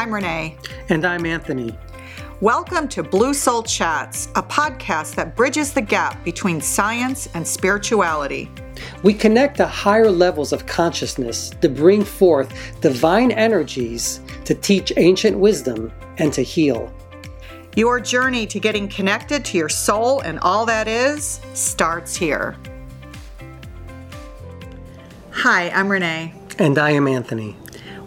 I'm Renee. And I'm Anthony. Welcome to Blue Soul Chats, a podcast that bridges the gap between science and spirituality. We connect to higher levels of consciousness to bring forth divine energies to teach ancient wisdom and to heal. Your journey to getting connected to your soul and all that is starts here. Hi, I'm Renee. And I am Anthony.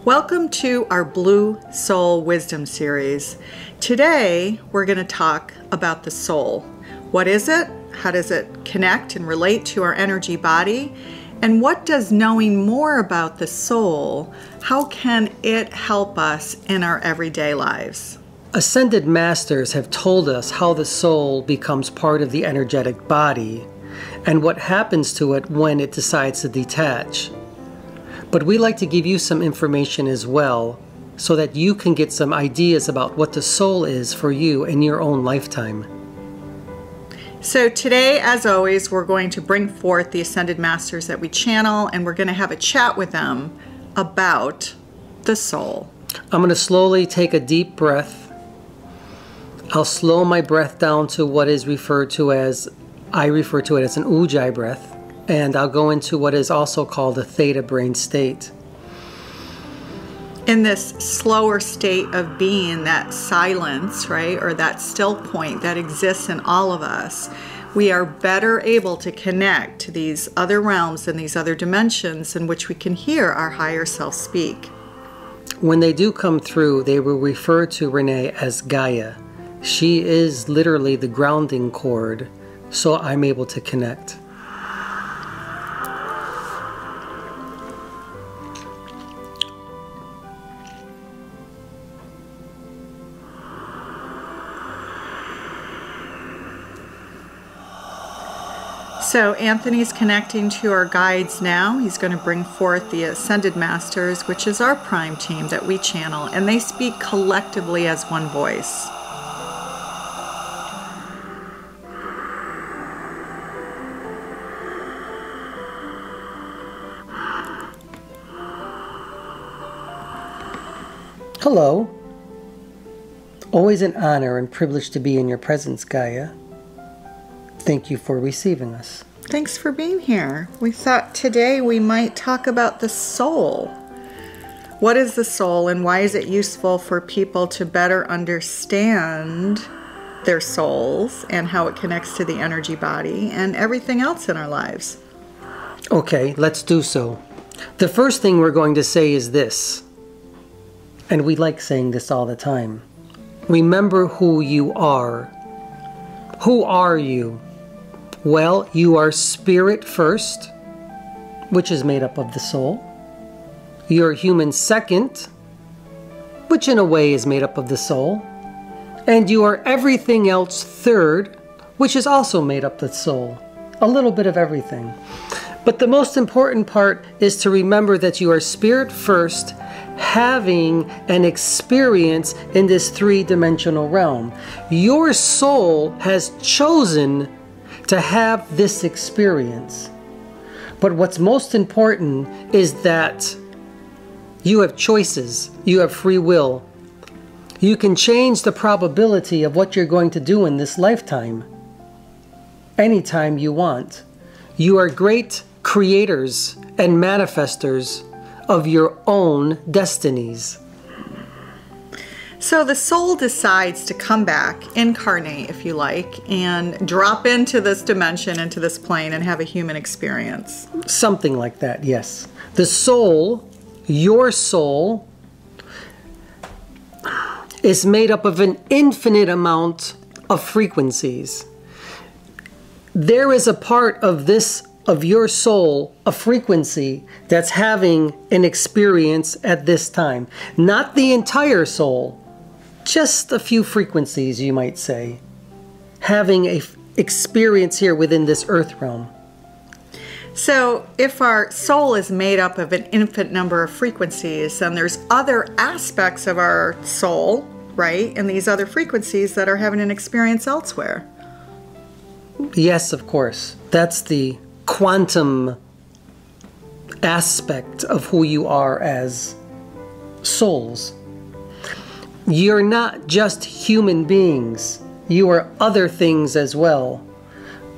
Welcome to our Blue Soul Wisdom series. Today, we're going to talk about the soul. What is it? How does it connect and relate to our energy body? And what does knowing more about the soul, how can it help us in our everyday lives? Ascended masters have told us how the soul becomes part of the energetic body and what happens to it when it decides to detach. But we like to give you some information as well so that you can get some ideas about what the soul is for you in your own lifetime. So, today, as always, we're going to bring forth the Ascended Masters that we channel and we're going to have a chat with them about the soul. I'm going to slowly take a deep breath. I'll slow my breath down to what is referred to as, I refer to it as an ujjayi breath and I'll go into what is also called a theta brain state. In this slower state of being, that silence, right, or that still point that exists in all of us, we are better able to connect to these other realms and these other dimensions in which we can hear our higher self speak. When they do come through, they will refer to Renee as Gaia. She is literally the grounding cord, so I'm able to connect. So Anthony's connecting to our guides now. He's going to bring forth the Ascended Masters, which is our prime team that we channel, and they speak collectively as one voice. Hello. Always an honor and privilege to be in your presence, Gaia. Thank you for receiving us. Thanks for being here. We thought today we might talk about the soul. What is the soul and why is it useful for people to better understand their souls and how it connects to the energy body and everything else in our lives? Okay, let's do so. The first thing we're going to say is this, and we like saying this all the time remember who you are. Who are you? Well, you are spirit first, which is made up of the soul. You're human second, which in a way is made up of the soul. And you are everything else third, which is also made up of the soul. A little bit of everything. But the most important part is to remember that you are spirit first, having an experience in this three dimensional realm. Your soul has chosen to have this experience. But what's most important is that you have choices, you have free will. You can change the probability of what you're going to do in this lifetime anytime you want. You are great creators and manifestors of your own destinies. So the soul decides to come back, incarnate, if you like, and drop into this dimension, into this plane, and have a human experience. Something like that, yes. The soul, your soul, is made up of an infinite amount of frequencies. There is a part of this of your soul a frequency that's having an experience at this time. Not the entire soul, just a few frequencies, you might say, having a f- experience here within this earth realm. So, if our soul is made up of an infinite number of frequencies, then there's other aspects of our soul, right? And these other frequencies that are having an experience elsewhere. Yes, of course. That's the quantum aspect of who you are as souls. You're not just human beings, you are other things as well.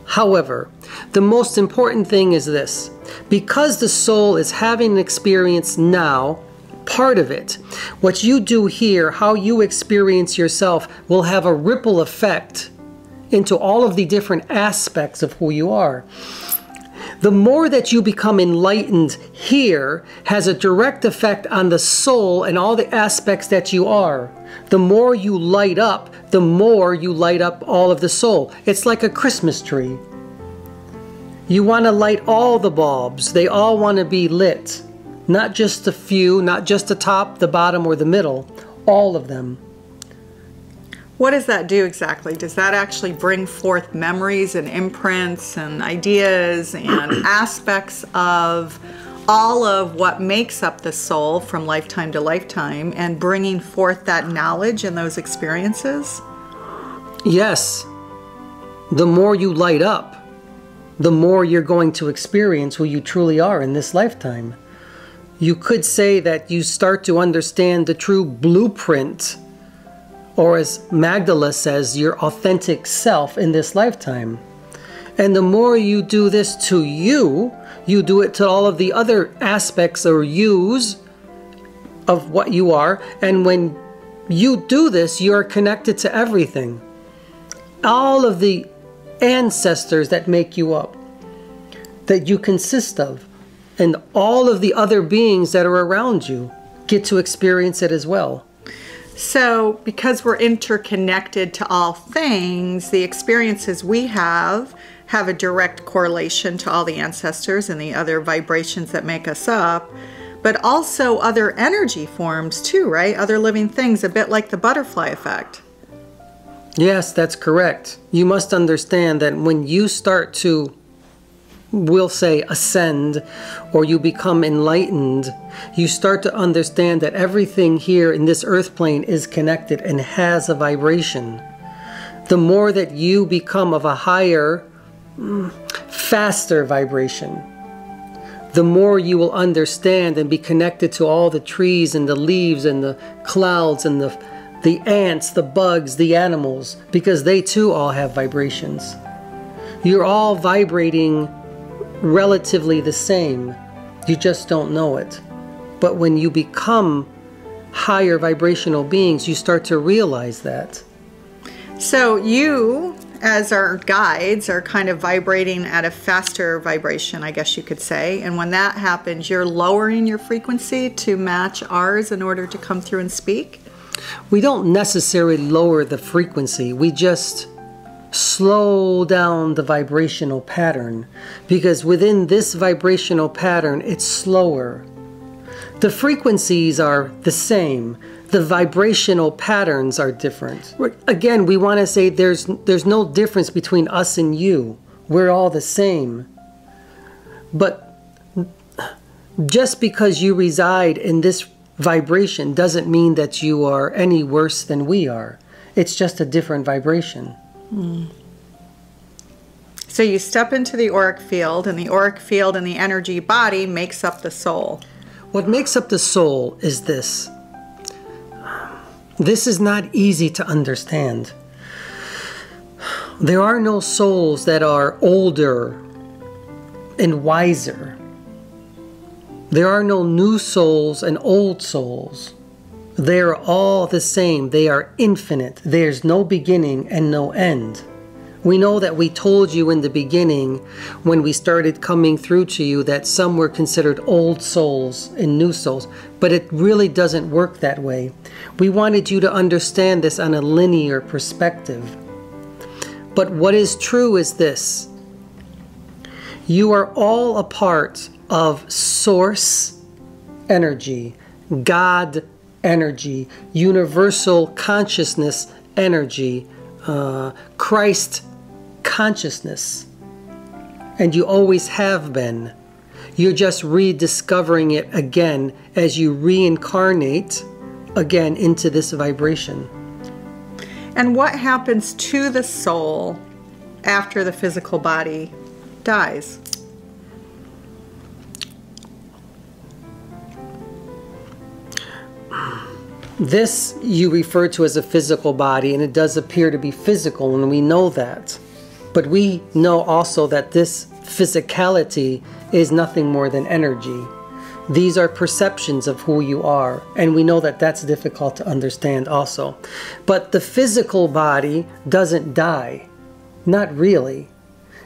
However, the most important thing is this because the soul is having an experience now, part of it, what you do here, how you experience yourself, will have a ripple effect into all of the different aspects of who you are. The more that you become enlightened here has a direct effect on the soul and all the aspects that you are. The more you light up, the more you light up all of the soul. It's like a Christmas tree. You want to light all the bulbs, they all want to be lit. Not just a few, not just the top, the bottom, or the middle, all of them. What does that do exactly? Does that actually bring forth memories and imprints and ideas and aspects of all of what makes up the soul from lifetime to lifetime and bringing forth that knowledge and those experiences? Yes. The more you light up, the more you're going to experience who you truly are in this lifetime. You could say that you start to understand the true blueprint or as Magdala says, your authentic self in this lifetime. And the more you do this to you, you do it to all of the other aspects or yous of what you are. And when you do this, you are connected to everything. All of the ancestors that make you up, that you consist of, and all of the other beings that are around you get to experience it as well. So, because we're interconnected to all things, the experiences we have have a direct correlation to all the ancestors and the other vibrations that make us up, but also other energy forms too, right? Other living things, a bit like the butterfly effect. Yes, that's correct. You must understand that when you start to we'll say ascend or you become enlightened, you start to understand that everything here in this earth plane is connected and has a vibration. The more that you become of a higher, mm, faster vibration, the more you will understand and be connected to all the trees and the leaves and the clouds and the, the ants, the bugs, the animals, because they too all have vibrations. You're all vibrating relatively the same. You just don't know it. But when you become higher vibrational beings, you start to realize that. So, you, as our guides, are kind of vibrating at a faster vibration, I guess you could say. And when that happens, you're lowering your frequency to match ours in order to come through and speak? We don't necessarily lower the frequency, we just slow down the vibrational pattern because within this vibrational pattern it's slower. The frequencies are the same, the vibrational patterns are different. Again, we want to say there's there's no difference between us and you. We're all the same. But just because you reside in this vibration doesn't mean that you are any worse than we are. It's just a different vibration. Mm. So you step into the auric field, and the auric field and the energy body makes up the soul. What makes up the soul is this. This is not easy to understand. There are no souls that are older and wiser. There are no new souls and old souls. They are all the same. They are infinite. There's no beginning and no end. We know that we told you in the beginning when we started coming through to you that some were considered old souls and new souls, but it really doesn't work that way. We wanted you to understand this on a linear perspective. But what is true is this you are all a part of source energy, God energy, universal consciousness energy, uh, Christ consciousness. And you always have been. You're just rediscovering it again as you reincarnate again into this vibration. And what happens to the soul after the physical body dies? This you refer to as a physical body, and it does appear to be physical, and we know that. But we know also that this physicality is nothing more than energy. These are perceptions of who you are, and we know that that's difficult to understand also. But the physical body doesn't die. Not really.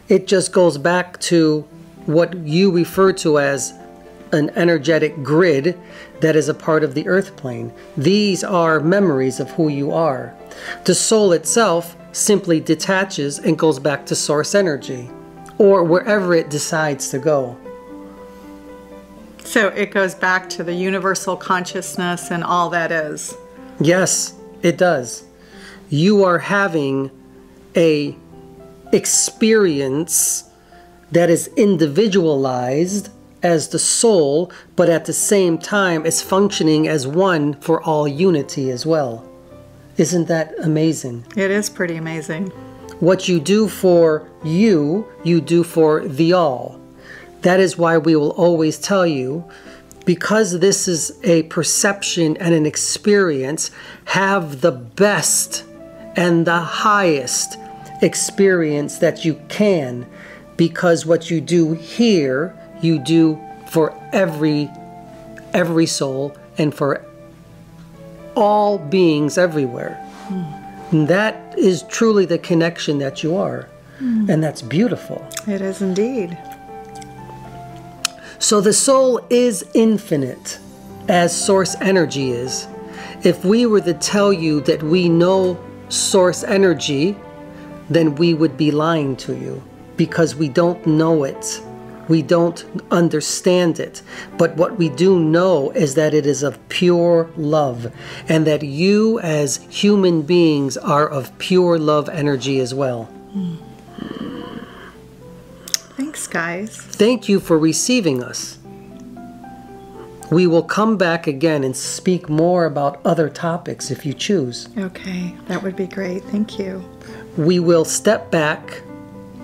It just goes back to what you refer to as an energetic grid that is a part of the earth plane. These are memories of who you are. The soul itself simply detaches and goes back to source energy or wherever it decides to go. So it goes back to the universal consciousness and all that is. Yes, it does. You are having a experience that is individualized as the soul, but at the same time is functioning as one for all unity as well. Isn't that amazing? It is pretty amazing. What you do for you, you do for the all. That is why we will always tell you because this is a perception and an experience, have the best and the highest experience that you can because what you do here you do for every every soul and for all beings everywhere. Mm. That is truly the connection that you are. Mm. And that's beautiful. It is indeed. So the soul is infinite as source energy is. If we were to tell you that we know source energy, then we would be lying to you because we don't know it. We don't understand it. But what we do know is that it is of pure love, and that you, as human beings, are of pure love energy as well. Thanks, guys. Thank you for receiving us. We will come back again and speak more about other topics if you choose. Okay, that would be great. Thank you. We will step back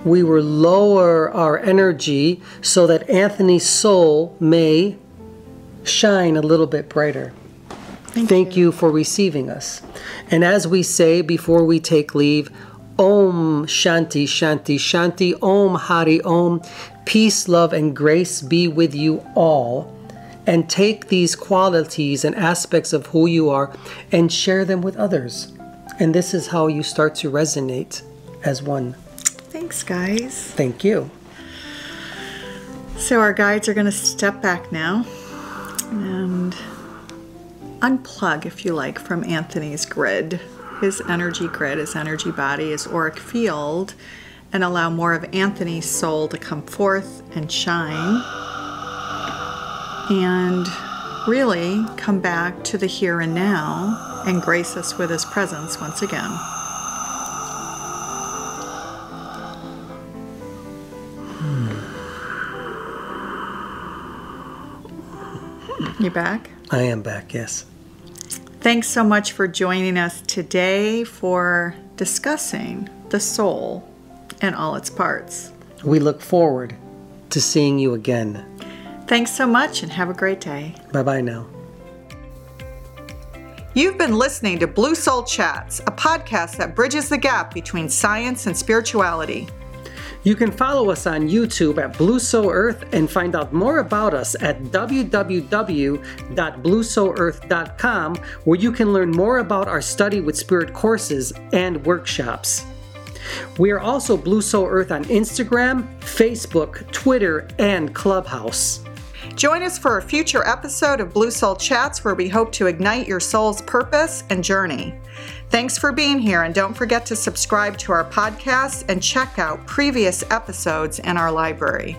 we will lower our energy so that Anthony's soul may shine a little bit brighter. Thank, Thank you. you for receiving us. And as we say before we take leave, Om Shanti Shanti Shanti Om Hari Om. Peace, love, and grace be with you all. And take these qualities and aspects of who you are and share them with others. And this is how you start to resonate as one. Thanks, guys. Thank you. So, our guides are going to step back now and unplug, if you like, from Anthony's grid, his energy grid, his energy body, his auric field, and allow more of Anthony's soul to come forth and shine. And really come back to the here and now and grace us with his presence once again. You back? I am back, yes. Thanks so much for joining us today for discussing the soul and all its parts. We look forward to seeing you again. Thanks so much and have a great day. Bye bye now. You've been listening to Blue Soul Chats, a podcast that bridges the gap between science and spirituality. You can follow us on YouTube at Blue Soul Earth and find out more about us at www.bluesoulearth.com, where you can learn more about our study with spirit courses and workshops. We are also Blue Soul Earth on Instagram, Facebook, Twitter, and Clubhouse. Join us for a future episode of Blue Soul Chats where we hope to ignite your soul's purpose and journey. Thanks for being here, and don't forget to subscribe to our podcast and check out previous episodes in our library.